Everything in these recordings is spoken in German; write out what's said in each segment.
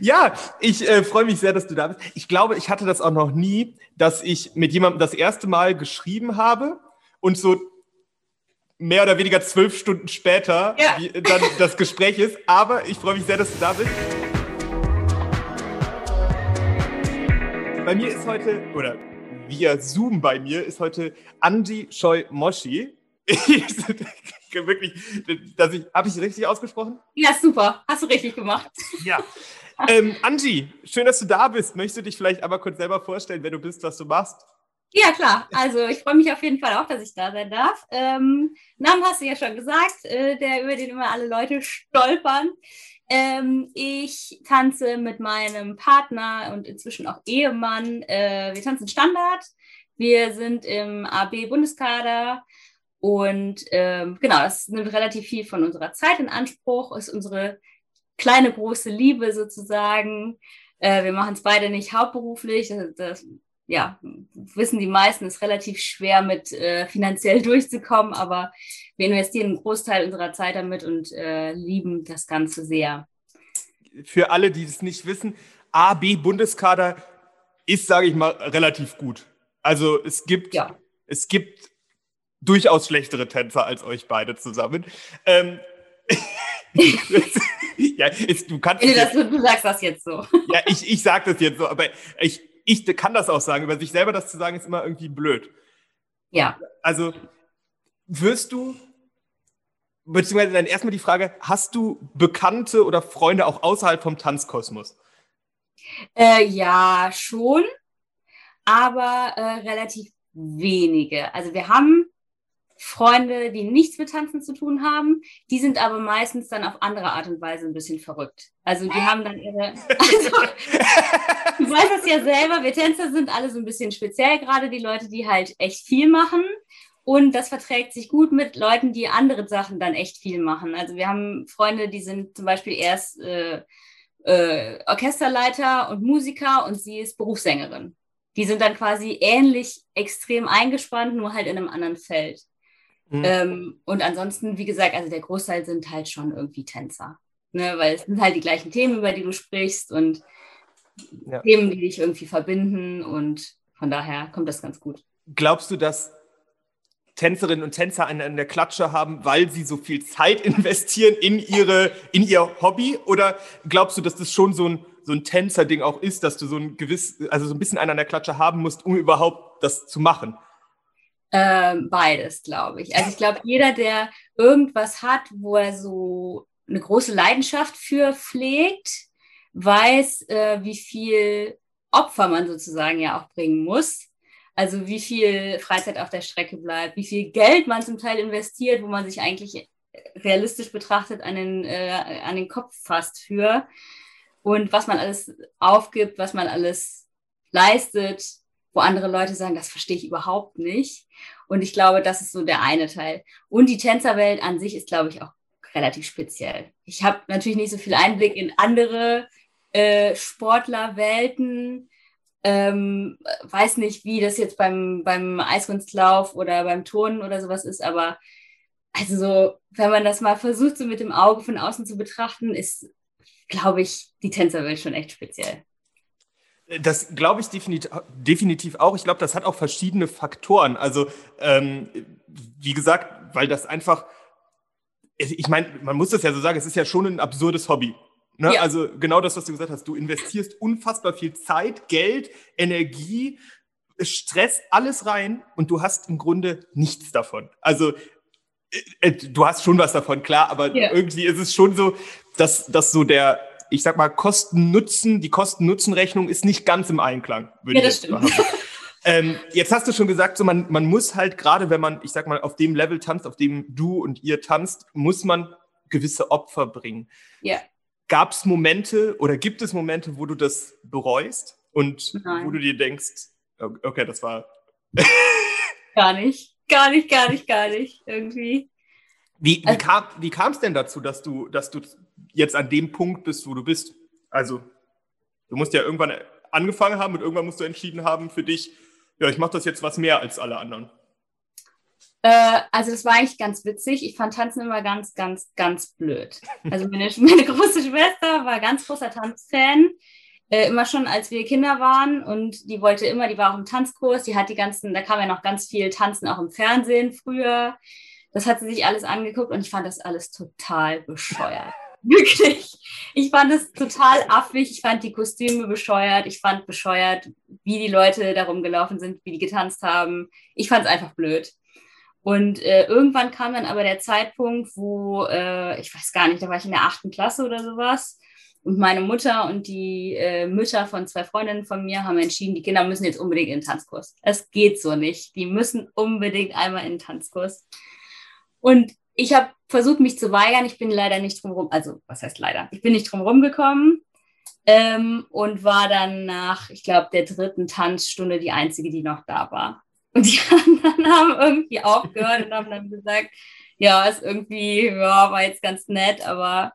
Ja, ich äh, freue mich sehr, dass du da bist. Ich glaube, ich hatte das auch noch nie, dass ich mit jemandem das erste Mal geschrieben habe und so mehr oder weniger zwölf Stunden später Ja. wie, dann das Gespräch ist. Aber ich freue mich sehr, dass du da bist. Bei mir ist heute, oder via Zoom bei mir, ist heute Andy Choi Moshi. Wirklich, dass ich, habe ich richtig ausgesprochen? Ja, super. Hast du richtig gemacht. Ja. Ähm, Angie, schön, dass du da bist. Möchtest du dich vielleicht einmal kurz selber vorstellen, wer du bist, was du machst? Ja, klar. Also ich freue mich auf jeden Fall auch, dass ich da sein darf. Ähm, Namen hast du ja schon gesagt, äh, der über den immer alle Leute stolpern. Ähm, ich tanze mit meinem Partner und inzwischen auch Ehemann. Äh, wir tanzen Standard. Wir sind im AB-Bundeskader. Und ähm, genau, das nimmt relativ viel von unserer Zeit in Anspruch, ist unsere kleine große Liebe sozusagen. Äh, wir machen es beide nicht hauptberuflich. Das, das ja, wissen die meisten, ist relativ schwer mit äh, finanziell durchzukommen, aber wir investieren einen Großteil unserer Zeit damit und äh, lieben das Ganze sehr. Für alle, die es nicht wissen, AB-Bundeskader ist, sage ich mal, relativ gut. Also es gibt, Ja. es gibt durchaus schlechtere Tänzer als euch beide zusammen. Ähm, ja, ist, du kannst du, das, jetzt, du sagst das jetzt so. ja, ich, ich sage das jetzt so, aber ich, ich kann das auch sagen. Über sich selber das zu sagen, ist immer irgendwie blöd. Ja. Also wirst du, beziehungsweise dann erstmal die Frage, hast du Bekannte oder Freunde auch außerhalb vom Tanzkosmos? Äh, ja, schon, aber äh, relativ wenige. Also wir haben Freunde, die nichts mit Tanzen zu tun haben, die sind aber meistens dann auf andere Art und Weise ein bisschen verrückt. Also die haben dann ihre. Also, du weißt das ja selber, wir Tänzer sind alle so ein bisschen speziell, gerade die Leute, die halt echt viel machen. Und das verträgt sich gut mit Leuten, die andere Sachen dann echt viel machen. Also wir haben Freunde, die sind zum Beispiel erst äh, äh, Orchesterleiter und Musiker und sie ist Berufssängerin. Die sind dann quasi ähnlich extrem eingespannt, nur halt in einem anderen Feld. Mhm. Ähm, und ansonsten, wie gesagt, also der Großteil sind halt schon irgendwie Tänzer. Ne? Weil es sind halt die gleichen Themen, über die du sprichst und Ja. Themen, die dich irgendwie verbinden. Und von daher kommt das ganz gut. Glaubst du, dass Tänzerinnen und Tänzer einen an der Klatsche haben, weil sie so viel Zeit investieren in, ihre, in ihr Hobby? Oder glaubst du, dass das schon so ein, so ein Tänzerding auch ist, dass du so ein gewiss, also so ein bisschen einen an der Klatsche haben musst, um überhaupt das zu machen? Ähm, beides, glaube ich. Also ich glaube, jeder, der irgendwas hat, wo er so eine große Leidenschaft für pflegt, weiß, äh, wie viel Opfer man sozusagen ja auch bringen muss. Also wie viel Freizeit auf der Strecke bleibt, wie viel Geld man zum Teil investiert, wo man sich eigentlich realistisch betrachtet an den, äh, an den Kopf fasst für. Und was man alles aufgibt, was man alles leistet, wo andere Leute sagen, das verstehe ich überhaupt nicht. Und ich glaube, das ist so der eine Teil. Und die Tänzerwelt an sich ist, glaube ich, auch relativ speziell. Ich habe natürlich nicht so viel Einblick in andere äh, Sportlerwelten. Ähm, weiß nicht, wie das jetzt beim, beim Eiskunstlauf oder beim Turnen oder sowas ist, aber also so, wenn man das mal versucht, so mit dem Auge von außen zu betrachten, ist, glaube ich, die Tänzerwelt schon echt speziell. Das glaube ich definitiv, definitiv auch. Ich glaube, das hat auch verschiedene Faktoren. Also, ähm, wie gesagt, weil das einfach, ich meine, man muss das ja so sagen, es ist ja schon ein absurdes Hobby. Ne? Ja. Also genau das, was du gesagt hast. Du investierst unfassbar viel Zeit, Geld, Energie, Stress, alles rein und du hast im Grunde nichts davon. Also äh, äh, du hast schon was davon, klar, aber Ja. irgendwie ist es schon so, dass, dass so der, ich sag mal, Kosten-Nutzen, die Kosten-Nutzen-Rechnung ist nicht ganz im Einklang. würde Ja, ich das jetzt behaupten. Ähm, jetzt hast du schon gesagt, so man, man muss halt gerade, wenn man, ich sag mal, auf dem Level tanzt, auf dem du und ihr tanzt, muss man gewisse Opfer bringen. Ja. Gab es Momente oder gibt es Momente, wo du das bereust und Nein. wo du dir denkst, okay, das war. Gar nicht. Gar nicht, gar nicht, gar nicht. Irgendwie. Wie, wie Also- kam es denn dazu, dass du, dass du jetzt an dem Punkt bist, wo du bist? Also, du musst ja irgendwann angefangen haben und irgendwann musst du entschieden haben für dich, ja, ich mache das jetzt was mehr als alle anderen. Äh, also das war eigentlich ganz witzig. Ich fand Tanzen immer ganz, ganz, ganz blöd. Also meine, meine große Schwester war ganz großer Tanzfan. Äh, immer schon, als wir Kinder waren und die wollte immer, die war auch im Tanzkurs, die hat die ganzen, da kam ja noch ganz viel Tanzen auch im Fernsehen früher. Das hat sie sich alles angeguckt und ich fand das alles total bescheuert. Wirklich. Ich fand es total affig. Ich fand die Kostüme bescheuert. Ich fand bescheuert, wie die Leute darum gelaufen sind, wie die getanzt haben. Ich fand es einfach blöd. Und äh, irgendwann kam dann aber der Zeitpunkt, wo, äh, ich weiß gar nicht, da war ich in der achten Klasse oder sowas. Und meine Mutter und die äh, Mütter von zwei Freundinnen von mir haben entschieden, die Kinder müssen jetzt unbedingt in den Tanzkurs. Es geht so nicht. Die müssen unbedingt einmal in den Tanzkurs. Und ich habe versucht, mich zu weigern. Ich bin leider nicht drum rum, also was heißt leider? Ich bin nicht drum rumgekommen ähm, und war dann nach, ich glaube, der dritten Tanzstunde die einzige, die noch da war. Und die anderen haben irgendwie aufgehört und haben dann gesagt, ja, ist irgendwie, ja, war jetzt ganz nett, aber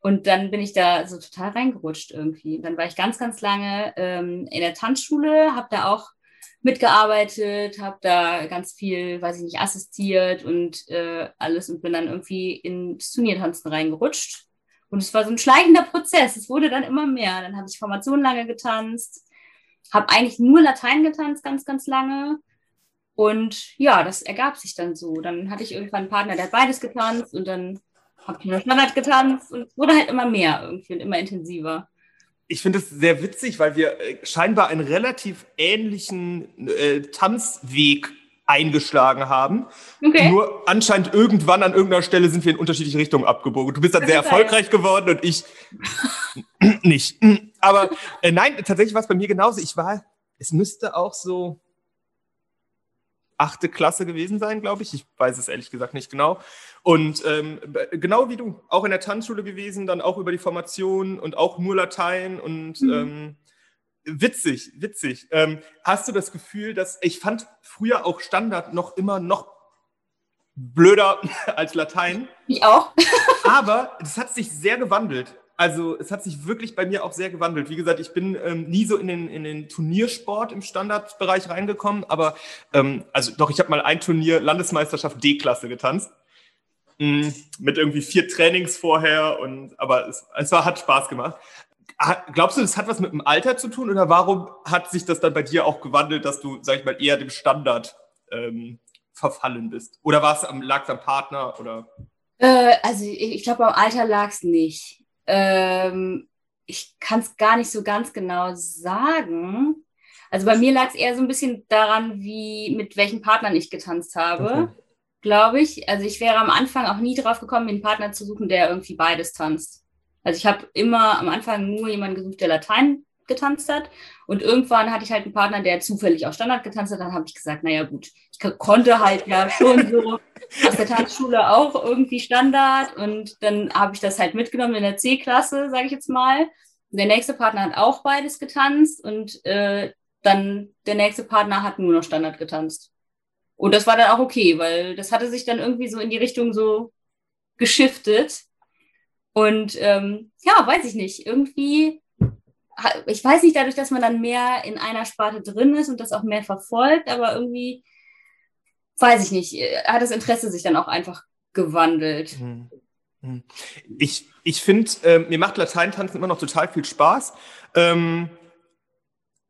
und dann bin ich da so total reingerutscht irgendwie. Dann war ich ganz, ganz lange ähm, in der Tanzschule, habe da auch mitgearbeitet, habe da ganz viel, weiß ich nicht, assistiert und äh, alles und bin dann irgendwie ins Turniertanzen reingerutscht. Und es war so ein schleichender Prozess. Es wurde dann immer mehr. Dann habe ich Formation lange getanzt, habe eigentlich nur Latein getanzt ganz, ganz lange. Und ja, das ergab sich dann so. Dann hatte ich irgendwann einen Partner, der hat beides getanzt und dann habe ich nur Standard getanzt und es wurde halt immer mehr irgendwie und immer intensiver ich finde es sehr witzig, weil wir äh, scheinbar einen relativ ähnlichen äh, Tanzweg eingeschlagen haben. Okay. Nur anscheinend irgendwann an irgendeiner Stelle sind wir in unterschiedliche Richtungen abgebogen. Du bist dann das sehr erfolgreich geil. geworden und ich nicht. Aber äh, nein, tatsächlich war es bei mir genauso. Ich war, es müsste auch so achte Klasse gewesen sein, glaube ich. Ich weiß es ehrlich gesagt nicht genau. Und ähm, genau wie du, auch in der Tanzschule gewesen, dann auch über die Formation und auch nur Latein und mhm. ähm, witzig, witzig. Ähm, hast du das Gefühl, dass ich fand früher auch Standard noch immer noch blöder als Latein? Ich auch. aber das hat sich sehr gewandelt. Also es hat sich wirklich bei mir auch sehr gewandelt. Wie gesagt, ich bin ähm, nie so in den, in den Turniersport im Standardbereich reingekommen, aber ähm, also doch, ich habe mal ein Turnier Landesmeisterschaft D-Klasse getanzt. Mh, mit irgendwie vier Trainings vorher und aber es, es war, hat Spaß gemacht. Glaubst du, das hat was mit dem Alter zu tun oder warum hat sich das dann bei dir auch gewandelt, dass du, sag ich mal, eher dem Standard ähm, verfallen bist? Oder lag es am Partner oder? Äh, also ich, ich glaube, am Alter lag es nicht. Ähm, ich kann es gar nicht so ganz genau sagen. Also bei mir lag es eher so ein bisschen daran, wie mit welchen Partnern ich getanzt habe, okay. glaube ich. Also ich wäre am Anfang auch nie drauf gekommen, mir einen Partner zu suchen, der irgendwie beides tanzt. Also ich habe immer am Anfang nur jemanden gesucht, der Latein getanzt hat. Und irgendwann hatte ich halt einen Partner, der zufällig auch Standard getanzt hat. Dann habe ich gesagt, naja gut, ich konnte halt ja schon so aus der Tanzschule auch irgendwie Standard. Und dann habe ich das halt mitgenommen in der C-Klasse, sage ich jetzt mal. Der nächste Partner hat auch beides getanzt und äh, dann der nächste Partner hat nur noch Standard getanzt. Und das war dann auch okay, weil das hatte sich dann irgendwie so in die Richtung so geschiftet. Und ähm, ja, weiß ich nicht, irgendwie ich weiß nicht, dadurch, dass man dann mehr in einer Sparte drin ist und das auch mehr verfolgt, aber irgendwie, weiß ich nicht, hat das Interesse sich dann auch einfach gewandelt. Hm. Hm. Ich, ich finde, äh, mir macht Lateintanzen immer noch total viel Spaß. Ähm,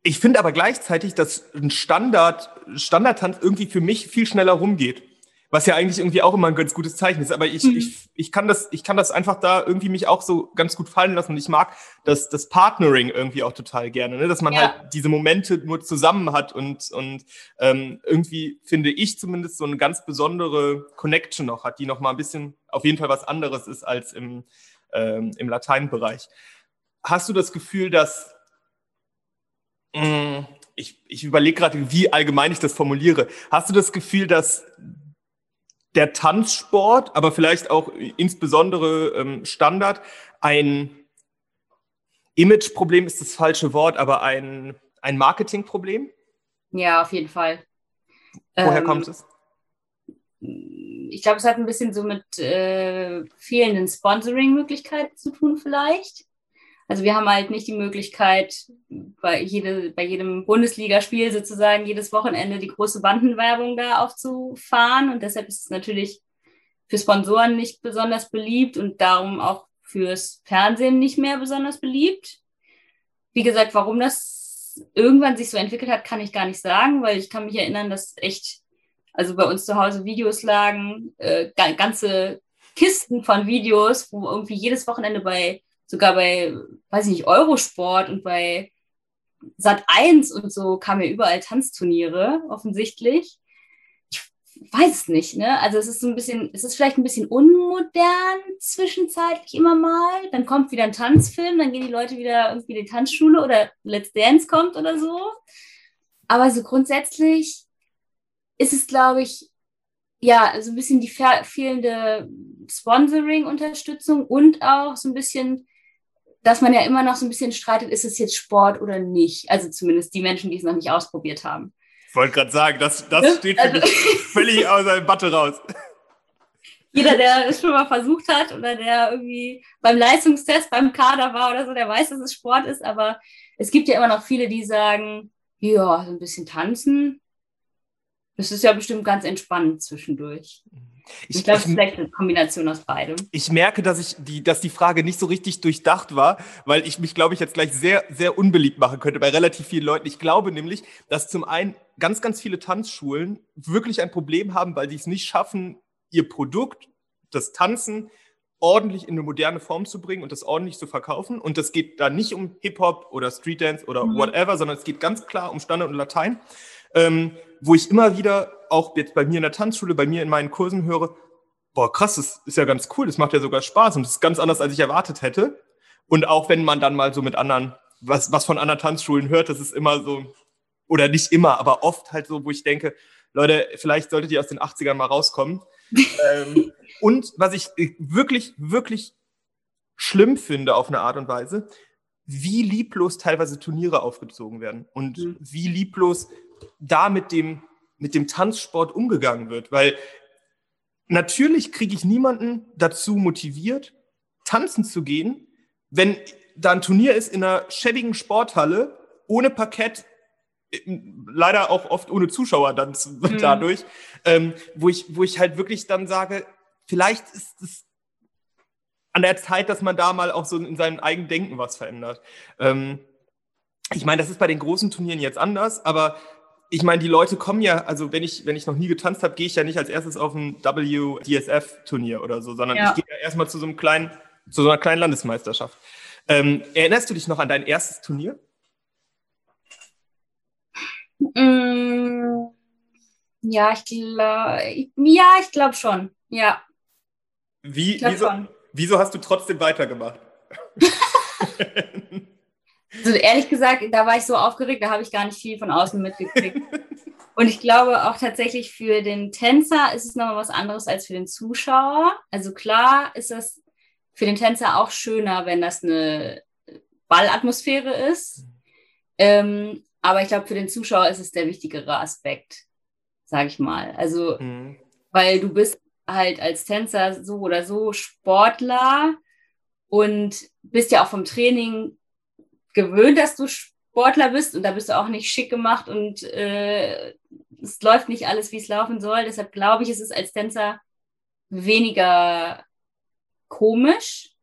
ich finde aber gleichzeitig, dass ein Standard, Standardtanz irgendwie für mich viel schneller rumgeht. Was ja eigentlich irgendwie auch immer ein ganz gutes Zeichen ist. Aber ich, mhm. ich, ich, kann das, ich kann das einfach da irgendwie mich auch so ganz gut fallen lassen. Und ich mag das, das Partnering irgendwie auch total gerne, ne? dass man ja. halt diese Momente nur zusammen hat und, und ähm, irgendwie, finde ich zumindest, so eine ganz besondere Connection noch hat, die noch mal ein bisschen auf jeden Fall was anderes ist als im, ähm, im Lateinbereich. Hast du das Gefühl, dass mh, mm, ich, ich überlege gerade, wie allgemein ich das formuliere. Hast du das Gefühl, dass der Tanzsport, aber vielleicht auch insbesondere ähm, Standard, ein Imageproblem ist das falsche Wort, aber ein, ein Marketingproblem? Ja, auf jeden Fall. Woher ähm, kommt es? Ich glaube, es hat ein bisschen so mit äh, fehlenden Sponsoring-Möglichkeiten zu tun, vielleicht. Also wir haben halt nicht die Möglichkeit, bei, jede, bei jedem Bundesligaspiel sozusagen jedes Wochenende die große Bandenwerbung da aufzufahren. Und deshalb ist es natürlich für Sponsoren nicht besonders beliebt und darum auch fürs Fernsehen nicht mehr besonders beliebt. Wie gesagt, warum das irgendwann sich so entwickelt hat, kann ich gar nicht sagen, weil ich kann mich erinnern, dass echt, also bei uns zu Hause Videos lagen, äh, ganze Kisten von Videos, wo irgendwie jedes Wochenende bei sogar bei, weiß ich nicht, Eurosport und bei Sat 1 und so kamen ja überall Tanzturniere, offensichtlich. Ich weiß es nicht, ne? Also es ist so ein bisschen, es ist vielleicht ein bisschen unmodern zwischenzeitlich immer mal. Dann kommt wieder ein Tanzfilm, dann gehen die Leute wieder irgendwie in die Tanzschule oder Let's Dance kommt oder so. Aber so grundsätzlich ist es, glaube ich, ja, so ein bisschen die fehlende Sponsoring-Unterstützung und auch so ein bisschen dass man ja immer noch so ein bisschen streitet, ist es jetzt Sport oder nicht. Also zumindest die Menschen, die es noch nicht ausprobiert haben. Ich wollte gerade sagen, das, das steht für also, mich völlig aus der Debatte raus. Jeder, der es schon mal versucht hat oder der irgendwie beim Leistungstest beim Kader war oder so, der weiß, dass es Sport ist. Aber es gibt ja immer noch viele, die sagen, ja, so ein bisschen tanzen, das ist ja bestimmt ganz entspannend zwischendurch. Ich, ich glaube, es ist vielleicht eine Kombination aus beidem. Ich merke, dass ich die, dass die Frage nicht so richtig durchdacht war, weil ich mich, glaube ich, jetzt gleich sehr, sehr unbeliebt machen könnte bei relativ vielen Leuten. Ich glaube nämlich, dass zum einen ganz, ganz viele Tanzschulen wirklich ein Problem haben, weil sie es nicht schaffen, ihr Produkt, das Tanzen, ordentlich in eine moderne Form zu bringen und das ordentlich zu verkaufen. Und das geht da nicht um Hip-Hop oder Street-Dance oder mhm. whatever, sondern es geht ganz klar um Standard und Latein. Ähm, wo ich immer wieder, auch jetzt bei mir in der Tanzschule, bei mir in meinen Kursen höre, boah, krass, das ist ja ganz cool, das macht ja sogar Spaß und das ist ganz anders, als ich erwartet hätte. Und auch wenn man dann mal so mit anderen, was, was von anderen Tanzschulen hört, das ist immer so, oder nicht immer, aber oft halt so, wo ich denke, Leute, vielleicht solltet ihr aus den 80ern mal rauskommen. ähm, und was ich wirklich, wirklich schlimm finde auf eine Art und Weise, wie lieblos teilweise Turniere aufgezogen werden und mhm. wie lieblos da mit dem, mit dem Tanzsport umgegangen wird. Weil natürlich kriege ich niemanden dazu motiviert, tanzen zu gehen, wenn da ein Turnier ist in einer schäbigen Sporthalle, ohne Parkett, leider auch oft ohne Zuschauer dann mhm. dadurch, ähm, wo, ich, wo ich halt wirklich dann sage, vielleicht ist es an der Zeit, dass man da mal auch so in seinem eigenen Denken was verändert. Ähm, ich meine, das ist bei den großen Turnieren jetzt anders, aber ich meine, die Leute kommen ja, also wenn ich, wenn ich noch nie getanzt habe, gehe ich ja nicht als erstes auf ein WDSF-Turnier oder so, sondern ja. ich gehe ja erstmal zu so einem kleinen, zu so einer kleinen Landesmeisterschaft. Ähm, erinnerst du dich noch an dein erstes Turnier? Mm, ja, ich glaube, ja, ich glaube schon. Ja. Wie, wieso, wieso hast du trotzdem weitergemacht? Also ehrlich gesagt, da war ich so aufgeregt, da habe ich gar nicht viel von außen mitgekriegt. Und ich glaube auch tatsächlich für den Tänzer ist es nochmal was anderes als für den Zuschauer. Also klar ist das für den Tänzer auch schöner, wenn das eine Ballatmosphäre ist. Ähm, aber ich glaube, für den Zuschauer ist es der wichtigere Aspekt, sage ich mal. Also, mhm. weil du bist halt als Tänzer so oder so Sportler und bist ja auch vom Training gewöhnt, dass du Sportler bist und da bist du auch nicht schick gemacht und äh, es läuft nicht alles, wie es laufen soll. Deshalb glaube ich, es ist als Tänzer weniger komisch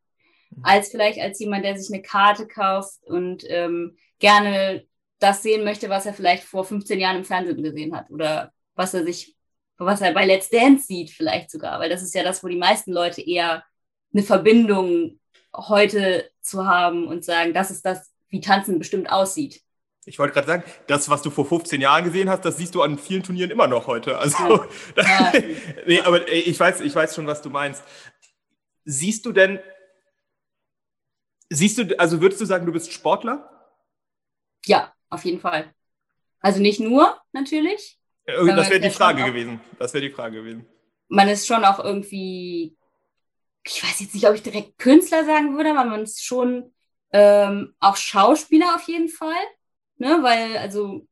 mhm. als vielleicht als jemand, der sich eine Karte kauft und ähm, gerne das sehen möchte, was er vielleicht vor 15 Jahren im Fernsehen gesehen hat oder was er sich, was er bei Let's Dance sieht, vielleicht sogar, weil das ist ja das, wo die meisten Leute eher eine Verbindung heute zu haben und sagen, das ist das, wie Tanzen bestimmt aussieht. Ich wollte gerade sagen, das, was du vor 15 Jahren gesehen hast, das siehst du an vielen Turnieren immer noch heute. Also, ja. nee, aber ich weiß, ich weiß schon, was du meinst. Siehst du denn, siehst du, also würdest du sagen, du bist Sportler? Ja, auf jeden Fall. Also nicht nur, natürlich. Äh, das wäre die Frage auch, gewesen. Das wäre die Frage gewesen. Man ist schon auch irgendwie, ich weiß jetzt nicht, ob ich direkt Künstler sagen würde, aber man ist schon ähm, auch Schauspieler auf jeden Fall, ne? weil also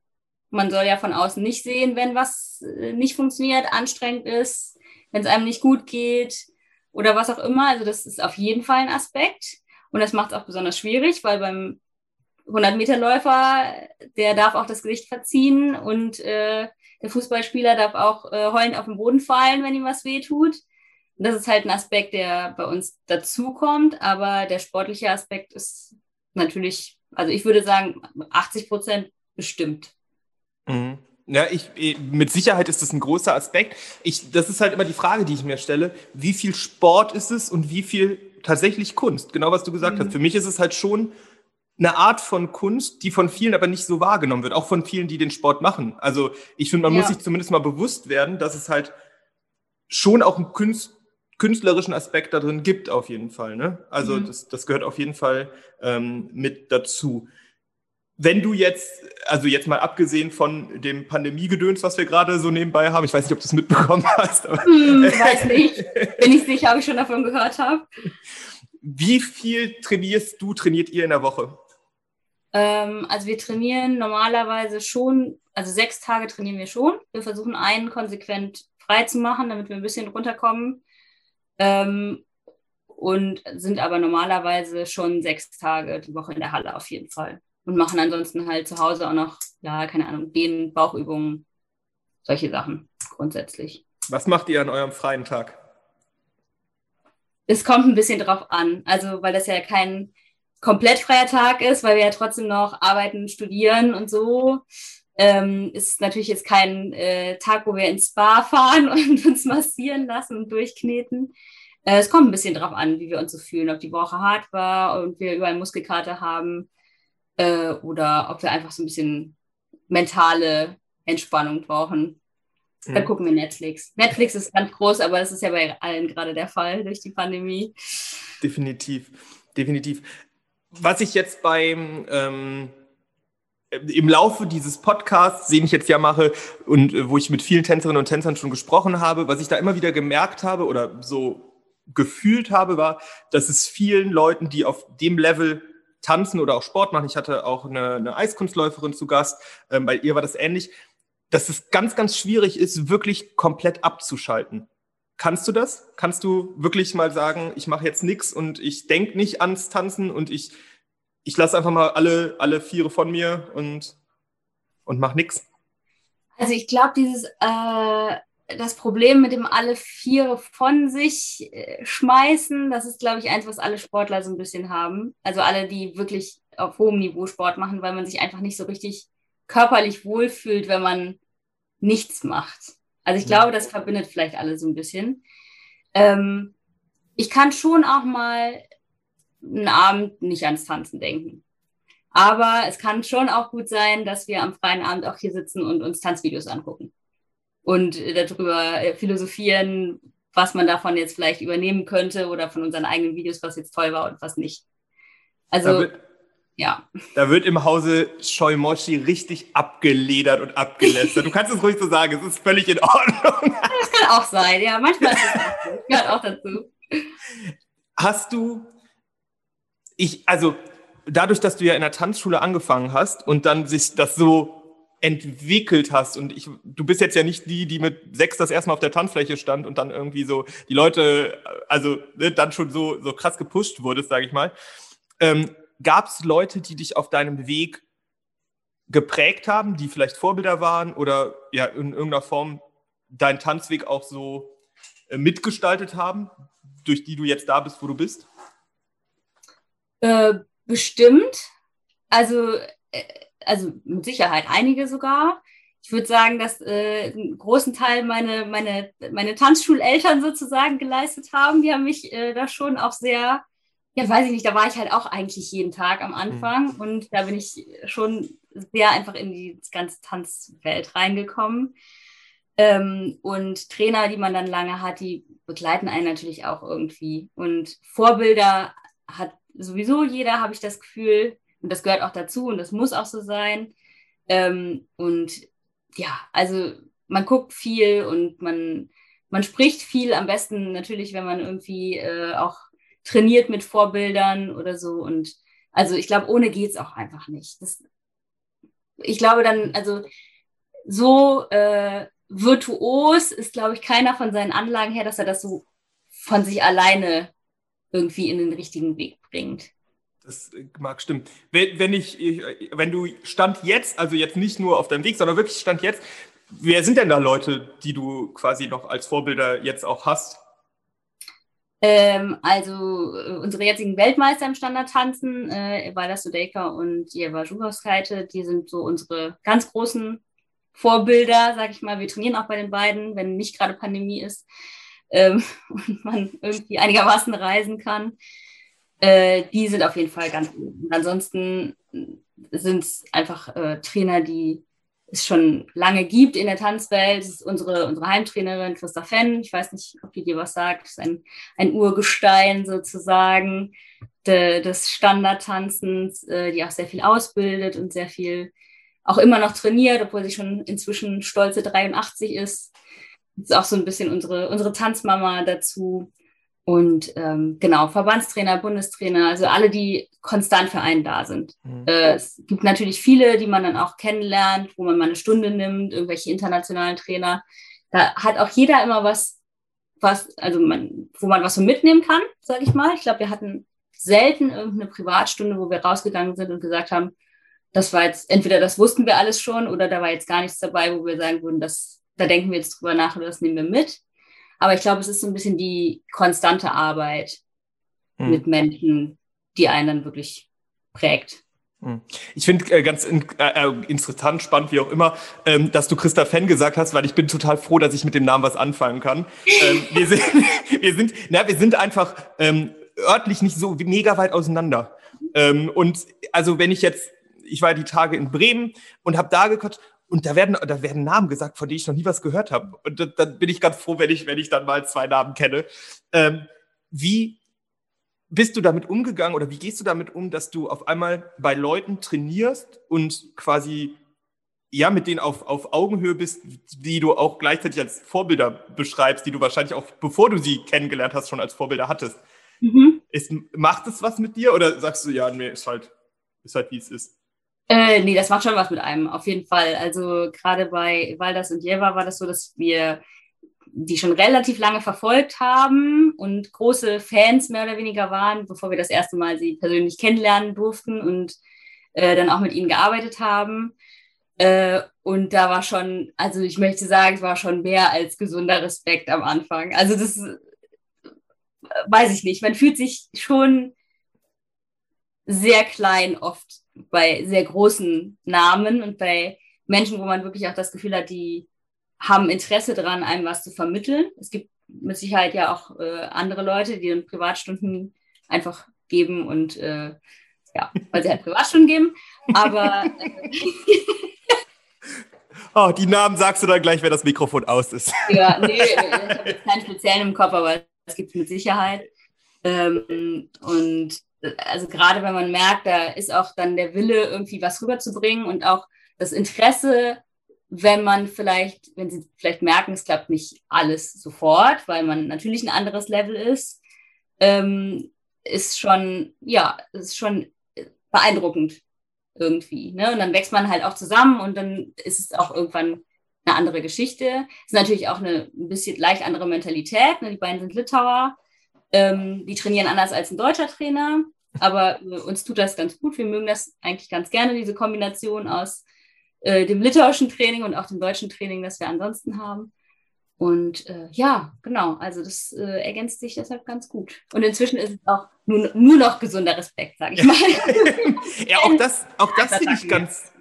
man soll ja von außen nicht sehen, wenn was äh, nicht funktioniert, anstrengend ist, wenn es einem nicht gut geht oder was auch immer. Also das ist auf jeden Fall ein Aspekt. Und das macht es auch besonders schwierig, weil beim 100-Meter-Läufer, der darf auch das Gesicht verziehen und äh, der Fußballspieler darf auch äh, heulend auf den Boden fallen, wenn ihm was wehtut. Und das ist halt ein Aspekt, der bei uns dazukommt, aber der sportliche Aspekt ist natürlich, also ich würde sagen, 80 Prozent bestimmt. Mhm. Ja, ich, eh, mit Sicherheit ist das ein großer Aspekt. Ich, das ist halt immer die Frage, die ich mir stelle. Wie viel Sport ist es und wie viel tatsächlich Kunst? Genau, was du gesagt mhm. hast. Für mich ist es halt schon eine Art von Kunst, die von vielen aber nicht so wahrgenommen wird, auch von vielen, die den Sport machen. Also ich finde, man ja. muss sich zumindest mal bewusst werden, dass es halt schon auch einen Künst, künstlerischen Aspekt da drin gibt, auf jeden Fall. Ne? Also mhm. das, das gehört auf jeden Fall ähm, mit dazu. Wenn du jetzt, also jetzt mal abgesehen von dem Pandemiegedöns, was wir gerade so nebenbei haben, ich weiß nicht, ob du es mitbekommen hast. Hm, weiß nicht. Bin ich sicher, ob ich schon davon gehört habe. Wie viel trainierst du, trainiert ihr in der Woche? Ähm, also wir trainieren normalerweise schon, also sechs Tage trainieren wir schon. Wir versuchen einen konsequent frei zu machen, damit wir ein bisschen runterkommen. Ähm, und sind aber normalerweise schon sechs Tage die Woche in der Halle auf jeden Fall. Und machen ansonsten halt zu Hause auch noch, ja, keine Ahnung, Dehnen, Bauchübungen, solche Sachen grundsätzlich. Was macht ihr an eurem freien Tag? Es kommt ein bisschen drauf an. Also, weil das ja kein komplett freier Tag ist, weil wir ja trotzdem noch arbeiten, studieren und so. Ähm, ist natürlich jetzt kein äh, Tag, wo wir ins Spa fahren und uns massieren lassen und durchkneten. Äh, es kommt ein bisschen drauf an, wie wir uns so fühlen, ob die Woche hart war und wir überall Muskelkater haben äh, oder ob wir einfach so ein bisschen mentale Entspannung brauchen. Dann mhm. gucken wir Netflix. Netflix ist ganz groß, aber das ist ja bei allen gerade der Fall durch die Pandemie. Definitiv, definitiv was ich jetzt beim ähm, im Laufe dieses Podcasts, den ich jetzt ja mache und äh, wo ich mit vielen Tänzerinnen und Tänzern schon gesprochen habe, was ich da immer wieder gemerkt habe oder so gefühlt habe, war, dass es vielen Leuten, die auf dem Level tanzen oder auch Sport machen, ich hatte auch eine, eine Eiskunstläuferin zu Gast, ähm, bei ihr war das ähnlich, dass es ganz, ganz schwierig ist, wirklich komplett abzuschalten. Kannst du das? Kannst du wirklich mal sagen, ich mache jetzt nichts und ich denke nicht ans Tanzen und ich, ich lasse einfach mal alle, alle Viere von mir und, und mach nichts? Also ich glaube, dieses äh, das Problem mit dem alle Viere von sich äh, schmeißen, das ist, glaube ich, eins, was alle Sportler so ein bisschen haben. Also alle, die wirklich auf hohem Niveau Sport machen, weil man sich einfach nicht so richtig körperlich wohlfühlt, wenn man nichts macht. Also ich glaube, das verbindet vielleicht alle so ein bisschen. Ähm, ich kann schon auch mal einen Abend nicht ans Tanzen denken. Aber es kann schon auch gut sein, dass wir am freien Abend auch hier sitzen und uns Tanzvideos angucken und darüber äh, philosophieren, was man davon jetzt vielleicht übernehmen könnte oder von unseren eigenen Videos, was jetzt toll war und was nicht. Also ja. Da wird im Hause Shoimoshi richtig abgeledert und abgelästert. Du kannst es ruhig so sagen, es ist völlig in Ordnung. Das kann auch sein, ja, manchmal ist es auch so. Gehört auch dazu. Hast du, ich, also dadurch, dass du ja in der Tanzschule angefangen hast und dann sich das so entwickelt hast und ich, du bist jetzt ja nicht die, die mit sechs das erste Mal auf der Tanzfläche stand und dann irgendwie so die Leute, also ne, dann schon so, so krass gepusht wurdest, sage ich mal. Ähm, Gab es Leute, die dich auf deinem Weg geprägt haben, die vielleicht Vorbilder waren oder ja in irgendeiner Form deinen Tanzweg auch so äh, mitgestaltet haben, durch die du jetzt da bist, wo du bist? Äh, bestimmt. Also, äh, also mit Sicherheit einige sogar. Ich würde sagen, dass äh, einen großen Teil meine, meine, meine Tanzschuleltern sozusagen geleistet haben. Die haben mich äh, da schon auch sehr ja, weiß ich nicht, da war ich halt auch eigentlich jeden Tag am Anfang mhm. und da bin ich schon sehr einfach in die ganze Tanzwelt reingekommen. Ähm, und Trainer, die man dann lange hat, die begleiten einen natürlich auch irgendwie. Und Vorbilder hat sowieso jeder, habe ich das Gefühl. Und das gehört auch dazu und das muss auch so sein. Ähm, und ja, also man guckt viel und man, man spricht viel. Am besten natürlich, wenn man irgendwie äh, auch trainiert mit Vorbildern oder so. Und also ich glaube, ohne geht es auch einfach nicht. Das, ich glaube dann, also so äh, virtuos ist, glaube ich, keiner von seinen Anlagen her, dass er das so von sich alleine irgendwie in den richtigen Weg bringt. Das mag stimmen. Wenn, wenn ich, wenn du Stand jetzt, also jetzt nicht nur auf deinem Weg, sondern wirklich Stand jetzt, wer sind denn da Leute, die du quasi noch als Vorbilder jetzt auch hast? Ähm, also äh, unsere jetzigen Weltmeister im Standardtanzen, äh, Evalda Sudeka und Jeva Zhukowskaite, die sind so unsere ganz großen Vorbilder, sag ich mal. Wir trainieren auch bei den beiden, wenn nicht gerade Pandemie ist ähm, und man irgendwie einigermaßen reisen kann. Äh, die sind auf jeden Fall ganz gut. Und ansonsten sind es einfach äh, Trainer, die es schon lange gibt in der Tanzwelt. Das ist unsere, unsere Heimtrainerin Christa Fenn. Ich weiß nicht, ob die dir was sagt. Das ist ein, ein Urgestein sozusagen de, des Standardtanzens, äh, die auch sehr viel ausbildet und sehr viel auch immer noch trainiert, obwohl sie schon inzwischen stolze 83 ist. Ist auch so ein bisschen unsere, unsere Tanzmama dazu. Und ähm, genau, Verbandstrainer, Bundestrainer, also alle, die konstant für einen da sind. Mhm. Äh, es gibt natürlich viele, die man dann auch kennenlernt, wo man mal eine Stunde nimmt, irgendwelche internationalen Trainer. Da hat auch jeder immer was, was, also man, wo man was so mitnehmen kann, sage ich mal. Ich glaube, wir hatten selten irgendeine Privatstunde, wo wir rausgegangen sind und gesagt haben, das war jetzt, entweder das wussten wir alles schon oder da war jetzt gar nichts dabei, wo wir sagen würden, das, da denken wir jetzt drüber nach oder das nehmen wir mit. Aber ich glaube, es ist so ein bisschen die konstante Arbeit hm. mit Menschen, die einen dann wirklich prägt. Hm. Ich finde äh, ganz in, äh, äh, interessant, spannend, wie auch immer, ähm, dass du Christa Fenn gesagt hast, weil ich bin total froh, dass ich mit dem Namen was anfangen kann. ähm, wir, sind, wir, sind, na, wir sind einfach ähm, örtlich nicht so mega weit auseinander. Ähm, und also wenn ich jetzt, ich war die Tage in Bremen und habe da geguckt, und da werden, da werden Namen gesagt, von denen ich noch nie was gehört habe. Und da, dann bin ich ganz froh, wenn ich, wenn ich dann mal zwei Namen kenne. Ähm, wie bist du damit umgegangen oder wie gehst du damit um, dass du auf einmal bei Leuten trainierst und quasi ja mit denen auf, auf Augenhöhe bist, die du auch gleichzeitig als Vorbilder beschreibst, die du wahrscheinlich auch, bevor du sie kennengelernt hast, schon als Vorbilder hattest. Mhm. Ist, macht es was mit dir oder sagst du, ja, nee, ist halt, ist halt wie es ist? Äh, nee, das macht schon was mit einem, auf jeden Fall. Also gerade bei Waldas und Jeva war das so, dass wir die schon relativ lange verfolgt haben und große Fans mehr oder weniger waren, bevor wir das erste Mal sie persönlich kennenlernen durften und äh, dann auch mit ihnen gearbeitet haben. Äh, und da war schon, also ich möchte sagen, es war schon mehr als gesunder Respekt am Anfang. Also das äh, weiß ich nicht. Man fühlt sich schon sehr klein oft bei sehr großen Namen und bei Menschen, wo man wirklich auch das Gefühl hat, die haben Interesse daran, einem was zu vermitteln. Es gibt mit Sicherheit ja auch äh, andere Leute, die dann Privatstunden einfach geben und äh, ja, weil sie halt Privatstunden geben. Aber äh, Oh, die Namen sagst du dann gleich, wenn das Mikrofon aus ist. Ja, nee, ich habe jetzt keinen speziellen im Kopf, aber es gibt es mit Sicherheit. Ähm, und also gerade wenn man merkt, da ist auch dann der Wille, irgendwie was rüberzubringen und auch das Interesse, wenn man vielleicht, wenn sie vielleicht merken, es klappt nicht alles sofort, weil man natürlich ein anderes Level ist, ähm, ist schon, ja, ist schon beeindruckend irgendwie. Ne? Und dann wächst man halt auch zusammen und dann ist es auch irgendwann eine andere Geschichte. Ist natürlich auch eine ein bisschen leicht andere Mentalität. Ne? Die beiden sind Litauer. Ähm, die trainieren anders als ein deutscher Trainer, aber äh, uns tut das ganz gut. Wir mögen das eigentlich ganz gerne, diese Kombination aus äh, dem litauischen Training und auch dem deutschen Training, das wir ansonsten haben. Und äh, ja, genau, also das äh, ergänzt sich deshalb ganz gut. Und inzwischen ist es auch nur, nur noch gesunder Respekt, sage ich mal. ja, auch das, auch das finde ich ganz,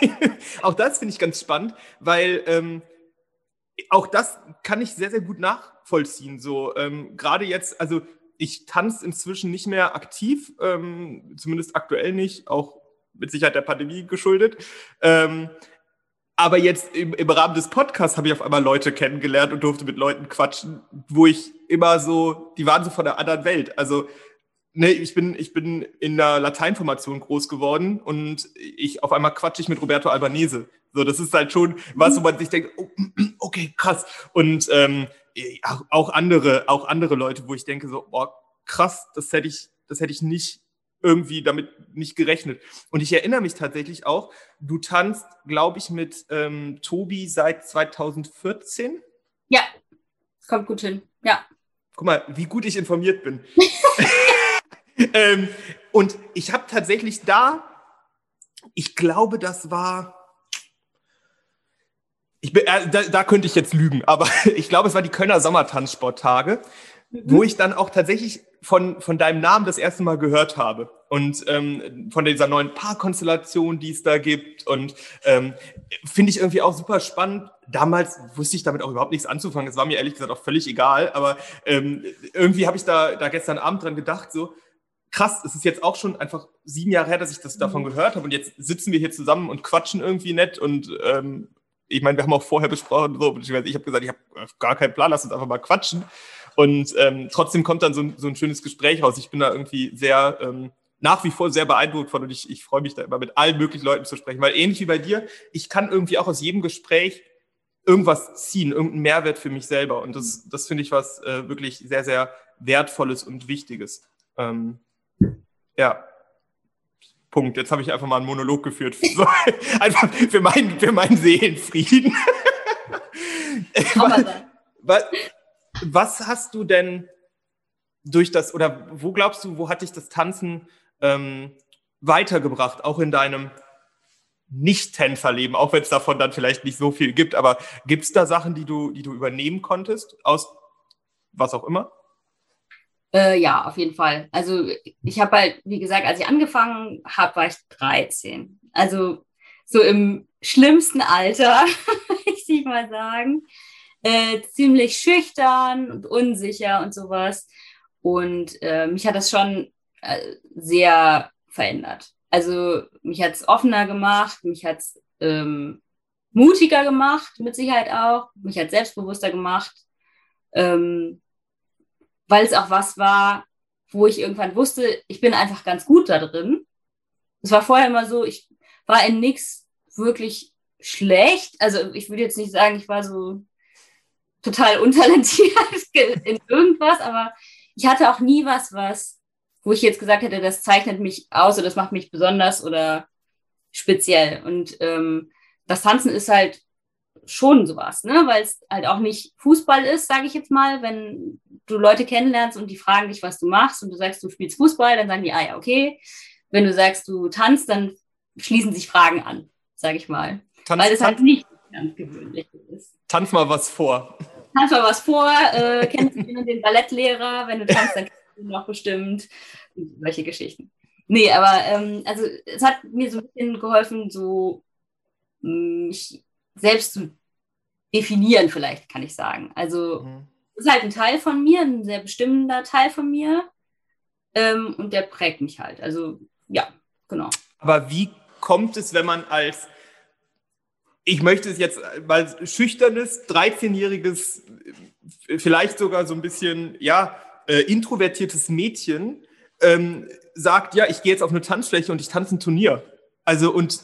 auch das finde ich ganz spannend, weil ähm, auch das kann ich sehr, sehr gut nachvollziehen. So ähm, gerade jetzt, also ich tanze inzwischen nicht mehr aktiv, ähm, zumindest aktuell nicht, auch mit Sicherheit der Pandemie geschuldet. Ähm, aber jetzt im, im Rahmen des Podcasts habe ich auf einmal Leute kennengelernt und durfte mit Leuten quatschen, wo ich immer so, die waren so von der anderen Welt. Also ne, ich bin, ich bin in der Lateinformation groß geworden und ich auf einmal quatsche ich mit Roberto Albanese. So, das ist halt schon was, wo man sich denkt, oh, okay, krass. Und ähm, auch andere, auch andere Leute, wo ich denke so, oh, krass, das hätte ich, das hätte ich nicht irgendwie damit nicht gerechnet. Und ich erinnere mich tatsächlich auch, du tanzt, glaube ich, mit ähm, Tobi seit 2014. Ja, kommt gut hin. Ja. Guck mal, wie gut ich informiert bin. ähm, und ich habe tatsächlich da, ich glaube, das war, ich bin, äh, da, da könnte ich jetzt lügen, aber ich glaube, es war die Kölner Sommertanzsporttage, mhm. wo ich dann auch tatsächlich von, von deinem Namen das erste Mal gehört habe und ähm, von dieser neuen Paarkonstellation, die es da gibt. Und ähm, finde ich irgendwie auch super spannend. Damals wusste ich damit auch überhaupt nichts anzufangen. Es war mir ehrlich gesagt auch völlig egal. Aber ähm, irgendwie habe ich da, da gestern Abend dran gedacht, so krass, es ist jetzt auch schon einfach sieben Jahre her, dass ich das davon mhm. gehört habe. Und jetzt sitzen wir hier zusammen und quatschen irgendwie nett. Und ähm, ich meine, wir haben auch vorher besprochen, so, ich habe gesagt, ich habe gar keinen Plan, lass uns einfach mal quatschen. Und ähm, trotzdem kommt dann so ein, so ein schönes Gespräch raus. Ich bin da irgendwie sehr, ähm, nach wie vor sehr beeindruckt von und ich, ich freue mich da immer mit allen möglichen Leuten zu sprechen, weil ähnlich wie bei dir, ich kann irgendwie auch aus jedem Gespräch irgendwas ziehen, irgendeinen Mehrwert für mich selber. Und das, das finde ich was äh, wirklich sehr, sehr Wertvolles und Wichtiges. Ähm, ja. Punkt. Jetzt habe ich einfach mal einen Monolog geführt. So, einfach für meinen, für meinen Seelenfrieden. was, was, was hast du denn durch das, oder wo glaubst du, wo hat dich das Tanzen ähm, weitergebracht, auch in deinem Nicht-Tänzerleben, auch wenn es davon dann vielleicht nicht so viel gibt, aber gibt es da Sachen, die du, die du übernehmen konntest, aus was auch immer? Äh, ja, auf jeden Fall. Also ich habe halt, wie gesagt, als ich angefangen habe, war ich 13. Also so im schlimmsten Alter, ich ich mal sagen äh, ziemlich schüchtern und unsicher und sowas. Und äh, mich hat das schon äh, sehr verändert. Also mich hat es offener gemacht, mich hat es ähm, mutiger gemacht, mit Sicherheit auch. Mich hat selbstbewusster gemacht, ähm, weil es auch was war, wo ich irgendwann wusste, ich bin einfach ganz gut da drin. Es war vorher immer so, ich war in nichts wirklich schlecht. Also ich würde jetzt nicht sagen, ich war so total untalentiert in irgendwas, aber ich hatte auch nie was, was, wo ich jetzt gesagt hätte, das zeichnet mich aus oder das macht mich besonders oder speziell. Und ähm, das Tanzen ist halt schon sowas, ne? weil es halt auch nicht Fußball ist, sage ich jetzt mal. Wenn du Leute kennenlernst und die fragen dich, was du machst und du sagst, du spielst Fußball, dann sagen die, ah ja, okay. Wenn du sagst, du tanzt, dann schließen sich Fragen an, sage ich mal. Tanz, weil es halt nicht ganz gewöhnlich ist. Tanz mal was vor. Tanz mal was vor. Äh, kennst du den Ballettlehrer? Wenn du tanzt, dann kennst du ihn noch bestimmt. Solche Geschichten. Nee, aber ähm, also es hat mir so ein bisschen geholfen, so mm, mich selbst zu definieren, vielleicht kann ich sagen. Also mhm. ist halt ein Teil von mir, ein sehr bestimmender Teil von mir. Ähm, und der prägt mich halt. Also ja, genau. Aber wie kommt es, wenn man als ich möchte es jetzt mal schüchternes, 13-jähriges, vielleicht sogar so ein bisschen, ja, äh, introvertiertes Mädchen ähm, sagt, ja, ich gehe jetzt auf eine Tanzfläche und ich tanze ein Turnier. Also und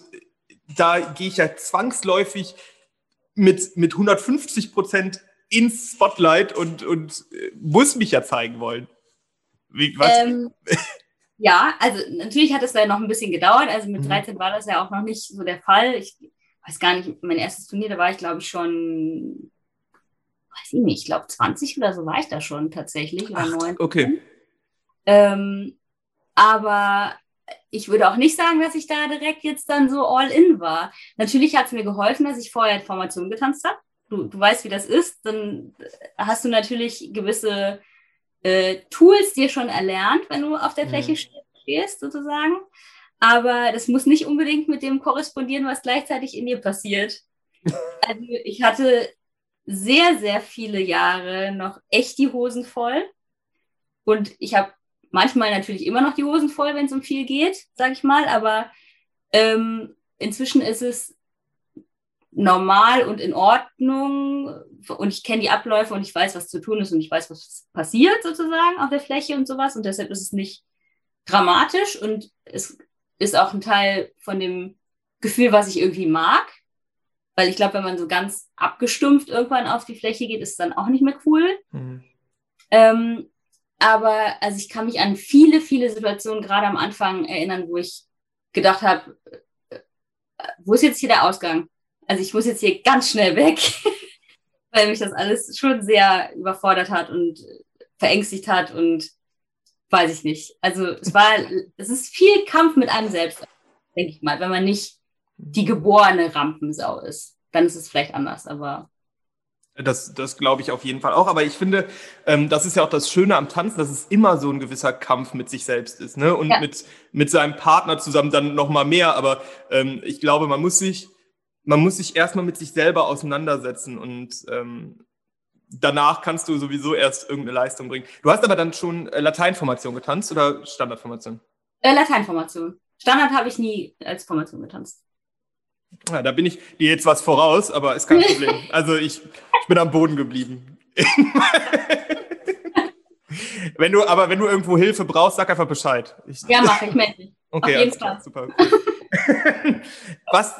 da gehe ich ja zwangsläufig mit, mit 150 Prozent ins Spotlight und, und äh, muss mich ja zeigen wollen. Wie? Ähm, ja, also natürlich hat es da noch ein bisschen gedauert. Also mit 13 mhm. war das ja auch noch nicht so der Fall. Ich weiß gar nicht, mein erstes Turnier, da war ich glaube ich schon, weiß ich nicht, ich glaube 20 oder so war ich da schon tatsächlich. Oder Ach, okay. Ähm, aber ich würde auch nicht sagen, dass ich da direkt jetzt dann so all in war. Natürlich hat es mir geholfen, dass ich vorher Formation getanzt habe. Du, du weißt, wie das ist. Dann hast du natürlich gewisse äh, Tools dir schon erlernt, wenn du auf der mhm. Fläche stehst, sozusagen aber das muss nicht unbedingt mit dem korrespondieren, was gleichzeitig in dir passiert. Also ich hatte sehr, sehr viele Jahre noch echt die Hosen voll. Und ich habe manchmal natürlich immer noch die Hosen voll, wenn es um viel geht, sage ich mal. Aber ähm, inzwischen ist es normal und in Ordnung. Und ich kenne die Abläufe und ich weiß, was zu tun ist und ich weiß, was passiert sozusagen auf der Fläche und sowas. Und deshalb ist es nicht dramatisch und es ist auch ein Teil von dem Gefühl, was ich irgendwie mag. Weil ich glaube, wenn man so ganz abgestumpft irgendwann auf die Fläche geht, ist es dann auch nicht mehr cool. Mhm. Ähm, aber also ich kann mich an viele, viele Situationen gerade am Anfang erinnern, wo ich gedacht habe, äh, wo ist jetzt hier der Ausgang? Also ich muss jetzt hier ganz schnell weg, weil mich das alles schon sehr überfordert hat und verängstigt hat und weiß ich nicht. Also es war, es ist viel Kampf mit einem selbst, denke ich mal. Wenn man nicht die geborene Rampensau ist, dann ist es vielleicht anders, aber das, das glaube ich auf jeden Fall auch. Aber ich finde, ähm, das ist ja auch das Schöne am Tanzen, dass es immer so ein gewisser Kampf mit sich selbst ist. Ne? Und ja. mit, mit seinem Partner zusammen dann noch mal mehr. Aber ähm, ich glaube, man muss sich, man muss sich erstmal mit sich selber auseinandersetzen. Und ähm, danach kannst du sowieso erst irgendeine Leistung bringen. Du hast aber dann schon äh, Lateinformation getanzt oder Standardformation? Äh, Lateinformation. Standard habe ich nie als Formation getanzt. Ja, da bin ich dir jetzt was voraus, aber ist kein Problem. Also ich, ich bin am Boden geblieben. wenn du, aber wenn du irgendwo Hilfe brauchst, sag einfach Bescheid. Ich, ja, mache ich, melde mich. Okay, Auf jeden Fall. super. Cool. was,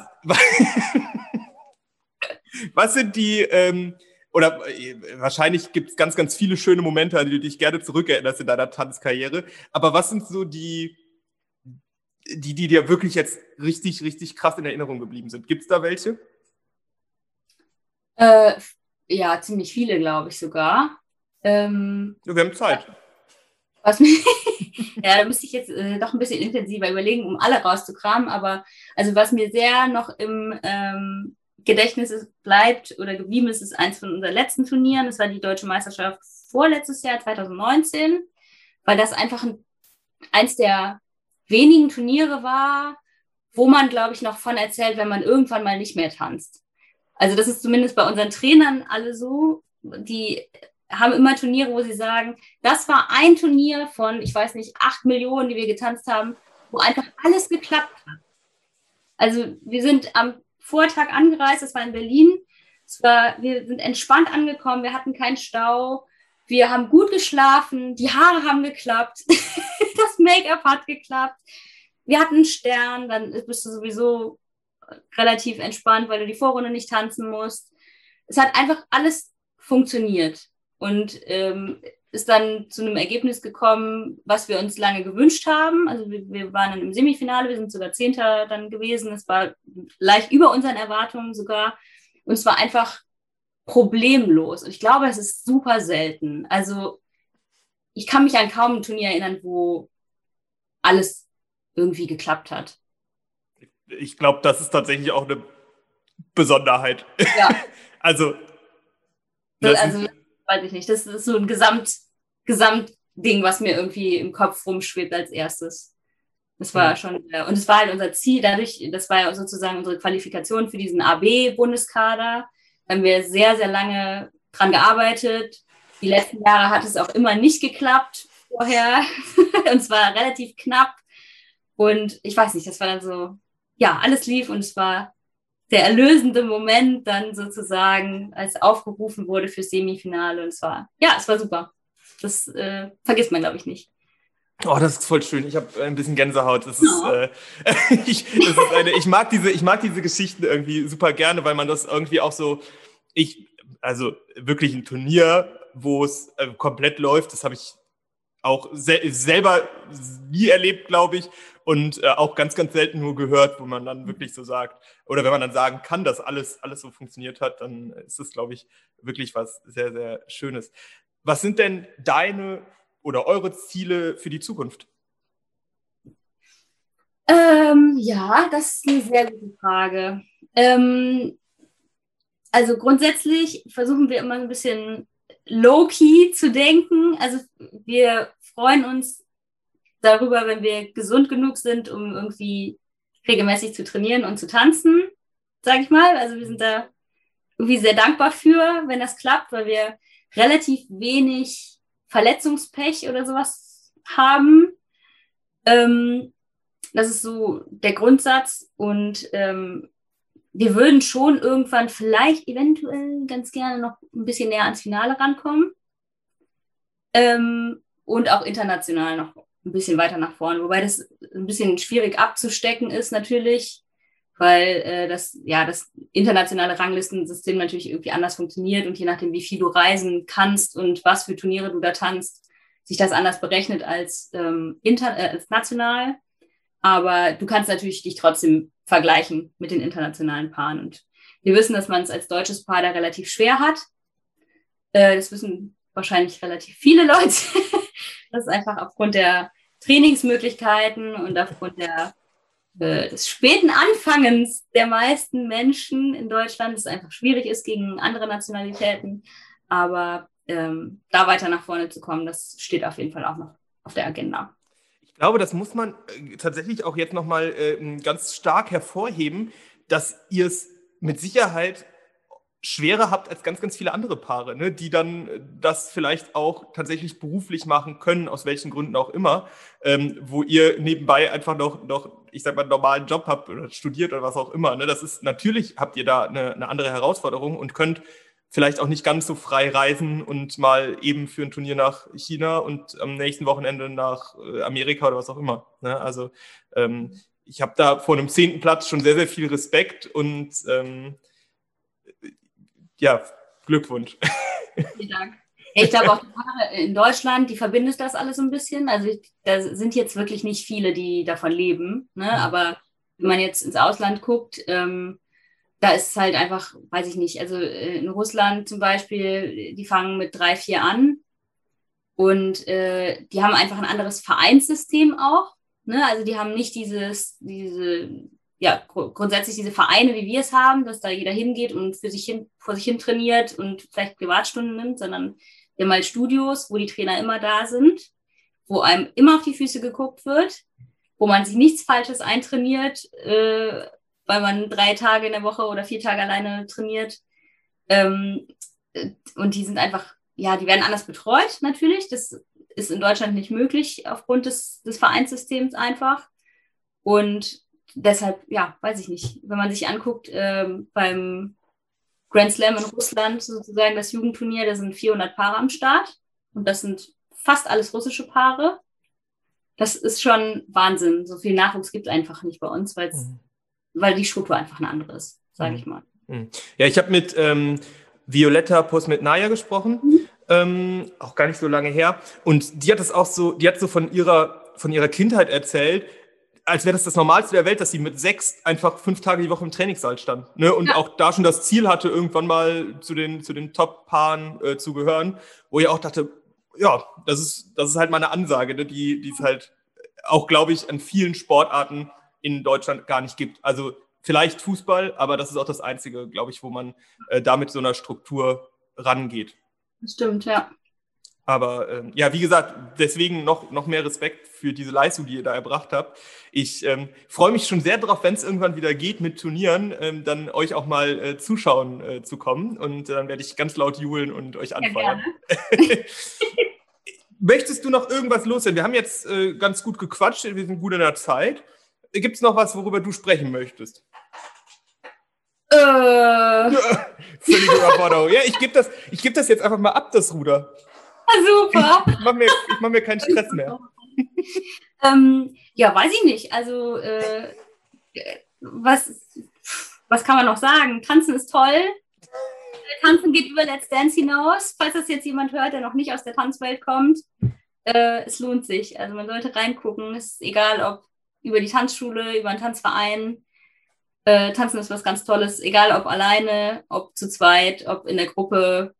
was sind die, ähm, oder äh, wahrscheinlich gibt es ganz, ganz viele schöne Momente, an die du dich gerne zurückerinnerst in deiner Tanzkarriere. Aber was sind so die, die, die dir wirklich jetzt richtig, richtig krass in Erinnerung geblieben sind. Gibt es da welche? Äh, ja, ziemlich viele, glaube ich sogar. Ähm, wir haben Zeit. Was mich, ja, da müsste ich jetzt äh, doch ein bisschen intensiver überlegen, um alle rauszukramen. Aber also was mir sehr noch im ähm, Gedächtnis ist, bleibt oder geblieben ist, ist eins von unseren letzten Turnieren. Das war die Deutsche Meisterschaft vorletztes Jahr, 2019, weil das einfach ein, eins der wenigen Turniere war, wo man, glaube ich, noch von erzählt, wenn man irgendwann mal nicht mehr tanzt. Also das ist zumindest bei unseren Trainern alle so, die haben immer Turniere, wo sie sagen, das war ein Turnier von, ich weiß nicht, acht Millionen, die wir getanzt haben, wo einfach alles geklappt hat. Also wir sind am Vortag angereist, das war in Berlin. Es war, wir sind entspannt angekommen, wir hatten keinen Stau, wir haben gut geschlafen, die Haare haben geklappt, das Make-up hat geklappt. Wir hatten einen Stern, dann bist du sowieso relativ entspannt, weil du die Vorrunde nicht tanzen musst. Es hat einfach alles funktioniert und ähm, ist dann zu einem Ergebnis gekommen, was wir uns lange gewünscht haben. Also wir, wir waren dann im Semifinale, wir sind sogar Zehnter dann gewesen. Es war leicht über unseren Erwartungen sogar. Und es war einfach problemlos. Und ich glaube, es ist super selten. Also ich kann mich an kaum ein Turnier erinnern, wo alles irgendwie geklappt hat. Ich glaube, das ist tatsächlich auch eine Besonderheit. Ja. also, das also, weiß ich nicht. Das ist so ein Gesamt, Gesamtding, was mir irgendwie im Kopf rumschwebt als erstes. Das war schon, und es war halt unser Ziel, dadurch, das war ja sozusagen unsere Qualifikation für diesen AB-Bundeskader haben wir sehr, sehr lange dran gearbeitet. Die letzten Jahre hat es auch immer nicht geklappt vorher. und zwar relativ knapp. Und ich weiß nicht, das war dann so, ja, alles lief und es war der erlösende Moment dann sozusagen, als aufgerufen wurde für Semifinale. Und es war, ja, es war super. Das äh, vergisst man, glaube ich, nicht. Oh, das ist voll schön. Ich habe ein bisschen Gänsehaut. Das ist, oh. äh, ich, das ist eine, ich mag diese, ich mag diese Geschichten irgendwie super gerne, weil man das irgendwie auch so, ich, also wirklich ein Turnier, wo es äh, komplett läuft, das habe ich auch se selber nie erlebt, glaube ich, und äh, auch ganz, ganz selten nur gehört, wo man dann wirklich so sagt, oder wenn man dann sagen kann, dass alles, alles so funktioniert hat, dann ist das, glaube ich, wirklich was sehr, sehr Schönes. Was sind denn deine oder eure Ziele für die Zukunft? Ähm, ja, das ist eine sehr gute Frage. Ähm, also grundsätzlich versuchen wir immer ein bisschen low-key zu denken. Also wir freuen uns darüber, wenn wir gesund genug sind, um irgendwie regelmäßig zu trainieren und zu tanzen, sage ich mal. Also wir sind da irgendwie sehr dankbar für, wenn das klappt, weil wir relativ wenig Verletzungspech oder sowas haben. Ähm, das ist so der Grundsatz. Und ähm, wir würden schon irgendwann vielleicht eventuell ganz gerne noch ein bisschen näher ans Finale rankommen. Ähm, und auch international noch ein bisschen weiter nach vorne. Wobei das ein bisschen schwierig abzustecken ist natürlich, weil äh, das, ja, das internationale Ranglistensystem natürlich irgendwie anders funktioniert und je nachdem, wie viel du reisen kannst und was für Turniere du da tanzt, sich das anders berechnet als, ähm, inter äh, als national. Aber du kannst natürlich dich trotzdem vergleichen mit den internationalen Paaren. Und wir wissen, dass man es als deutsches Paar da relativ schwer hat. Äh, das wissen wahrscheinlich relativ viele Leute. Das ist einfach aufgrund der Trainingsmöglichkeiten und aufgrund der, äh, des späten Anfangens der meisten Menschen in Deutschland es einfach schwierig ist gegen andere Nationalitäten. Aber ähm, da weiter nach vorne zu kommen, das steht auf jeden Fall auch noch auf der Agenda. Ich glaube, das muss man äh, tatsächlich auch jetzt nochmal äh, ganz stark hervorheben, dass ihr es mit Sicherheit schwerer habt als ganz, ganz viele andere Paare, ne, die dann das vielleicht auch tatsächlich beruflich machen können, aus welchen Gründen auch immer, ähm, wo ihr nebenbei einfach noch, noch, ich sag mal, einen normalen Job habt oder studiert oder was auch immer. Ne. Das ist natürlich habt ihr da eine, eine andere Herausforderung und könnt vielleicht auch nicht ganz so frei reisen und mal eben für ein Turnier nach China und am nächsten Wochenende nach äh, Amerika oder was auch immer. Ne. Also ähm, ich habe da vor einem zehnten Platz schon sehr, sehr viel Respekt und ähm, ja, Glückwunsch. Vielen Dank. Ich glaube auch in Deutschland, die verbindet das alles so ein bisschen. Also da sind jetzt wirklich nicht viele, die davon leben. Ne? Mhm. Aber wenn man jetzt ins Ausland guckt, ähm, da ist es halt einfach, weiß ich nicht, also äh, in Russland zum Beispiel, die fangen mit drei, vier an und äh, die haben einfach ein anderes Vereinssystem auch. Ne? Also die haben nicht dieses, diese ja, grundsätzlich diese Vereine, wie wir es haben, dass da jeder hingeht und für sich hin, vor sich hin trainiert und vielleicht Privatstunden nimmt, sondern wir haben halt Studios, wo die Trainer immer da sind, wo einem immer auf die Füße geguckt wird, wo man sich nichts Falsches eintrainiert, äh, weil man drei Tage in der Woche oder vier Tage alleine trainiert. Ähm, und die sind einfach, ja, die werden anders betreut natürlich. Das ist in Deutschland nicht möglich aufgrund des, des Vereinssystems einfach. Und deshalb, ja, weiß ich nicht. Wenn man sich anguckt, ähm, beim Grand Slam in Russland, sozusagen das Jugendturnier, da sind 400 Paare am Start und das sind fast alles russische Paare. Das ist schon Wahnsinn. So viel Nachwuchs gibt es einfach nicht bei uns, mhm. Weil die Struktur einfach eine andere ist, sage mhm. ich mal. Mhm. Ja, ich habe mit ähm, Violetta Posmetnaya gesprochen, mhm. ähm, auch gar nicht so lange her. Und die hat es auch so, die hat so von ihrer, von ihrer Kindheit erzählt, als wäre das das Normalste der Welt, dass sie mit sechs einfach fünf Tage die Woche im Trainingssaal stand. Ne? Und ja. auch da schon das Ziel hatte, irgendwann mal zu den, zu den Top-Paaren äh, zu gehören, wo ich auch dachte, ja, das ist, das ist halt meine Ansage, ne? die, die es halt auch, glaube ich, an vielen Sportarten in Deutschland gar nicht gibt. Also vielleicht Fußball, aber das ist auch das Einzige, glaube ich, wo man äh, da mit so einer Struktur rangeht. Stimmt, ja. Aber ähm, ja, wie gesagt, deswegen noch, noch mehr Respekt für diese Leistung, die ihr da erbracht habt. Ich ähm, freue mich schon sehr darauf, wenn es irgendwann wieder geht mit Turnieren, ähm, dann euch auch mal äh, zuschauen äh, zu kommen. Und äh, dann werde ich ganz laut jubeln und euch anfeuern. Ja, Möchtest du noch irgendwas loswerden? Wir haben jetzt äh, ganz gut gequatscht, wir sind gut in der Zeit. Gibt es noch was, worüber du sprechen möchtest? Äh. Völlige Überforderung. Ja, ich gebe das, geb das jetzt einfach mal ab, das Ruder. Super. Ich mache mir, mach mir keinen Stress mehr. ähm, ja, weiß ich nicht. Also, äh, was, was kann man noch sagen? Tanzen ist toll. Tanzen geht über Let's Dance hinaus. Falls das jetzt jemand hört, der noch nicht aus der Tanzwelt kommt, äh, es lohnt sich. Also man sollte reingucken. Es ist egal, ob über die Tanzschule, über einen Tanzverein. Äh, Tanzen ist was ganz Tolles, egal ob alleine, ob zu zweit, ob in der Gruppe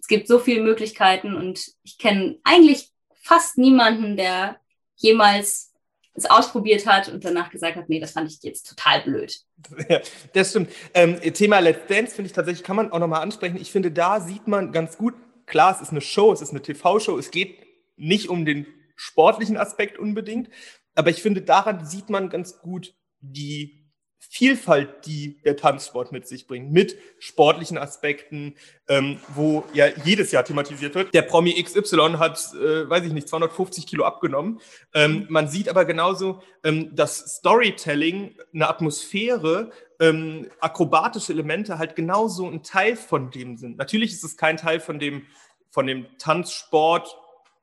es gibt so viele Möglichkeiten und ich kenne eigentlich fast niemanden, der jemals es ausprobiert hat und danach gesagt hat, nee, das fand ich jetzt total blöd. Ja, das stimmt. Ähm, Thema Let's Dance finde ich tatsächlich, kann man auch nochmal ansprechen. Ich finde, da sieht man ganz gut, klar, es ist eine Show, es ist eine TV-Show, es geht nicht um den sportlichen Aspekt unbedingt, aber ich finde, daran sieht man ganz gut die Vielfalt, die der Tanzsport mit sich bringt, mit sportlichen Aspekten, ähm, wo ja jedes Jahr thematisiert wird. Der Promi XY hat, äh, weiß ich nicht, 250 Kilo abgenommen. Ähm, man sieht aber genauso, ähm, dass Storytelling, eine Atmosphäre, ähm, akrobatische Elemente halt genauso ein Teil von dem sind. Natürlich ist es kein Teil von dem, von dem Tanzsport,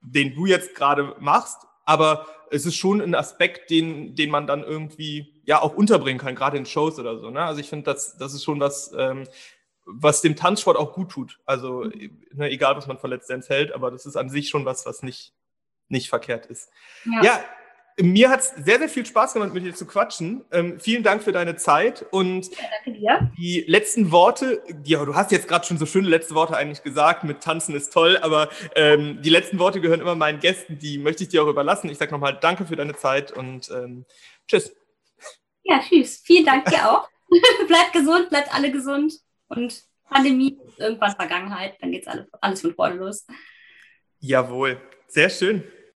den du jetzt gerade machst, aber es ist schon ein Aspekt, den, den man dann irgendwie ja auch unterbringen kann, gerade in Shows oder so. Ne? Also ich finde, das, das ist schon was, ähm, was dem Tanzsport auch gut tut. Also ne, egal, was man von Let's Dance hält, aber das ist an sich schon was, was nicht, nicht verkehrt ist. Ja. ja mir hat es sehr, sehr viel Spaß gemacht, mit dir zu quatschen. Ähm, vielen Dank für deine Zeit und ja, danke dir. die letzten Worte, ja, du hast jetzt gerade schon so schöne letzte Worte eigentlich gesagt, mit Tanzen ist toll, aber ähm, die letzten Worte gehören immer meinen Gästen, die möchte ich dir auch überlassen. Ich sage nochmal Danke für deine Zeit und ähm, tschüss. Ja, tschüss. Vielen Dank dir auch. bleibt gesund, bleibt alle gesund und Pandemie ist irgendwann Vergangenheit, dann geht's alles, alles von vorne los. Jawohl, sehr schön.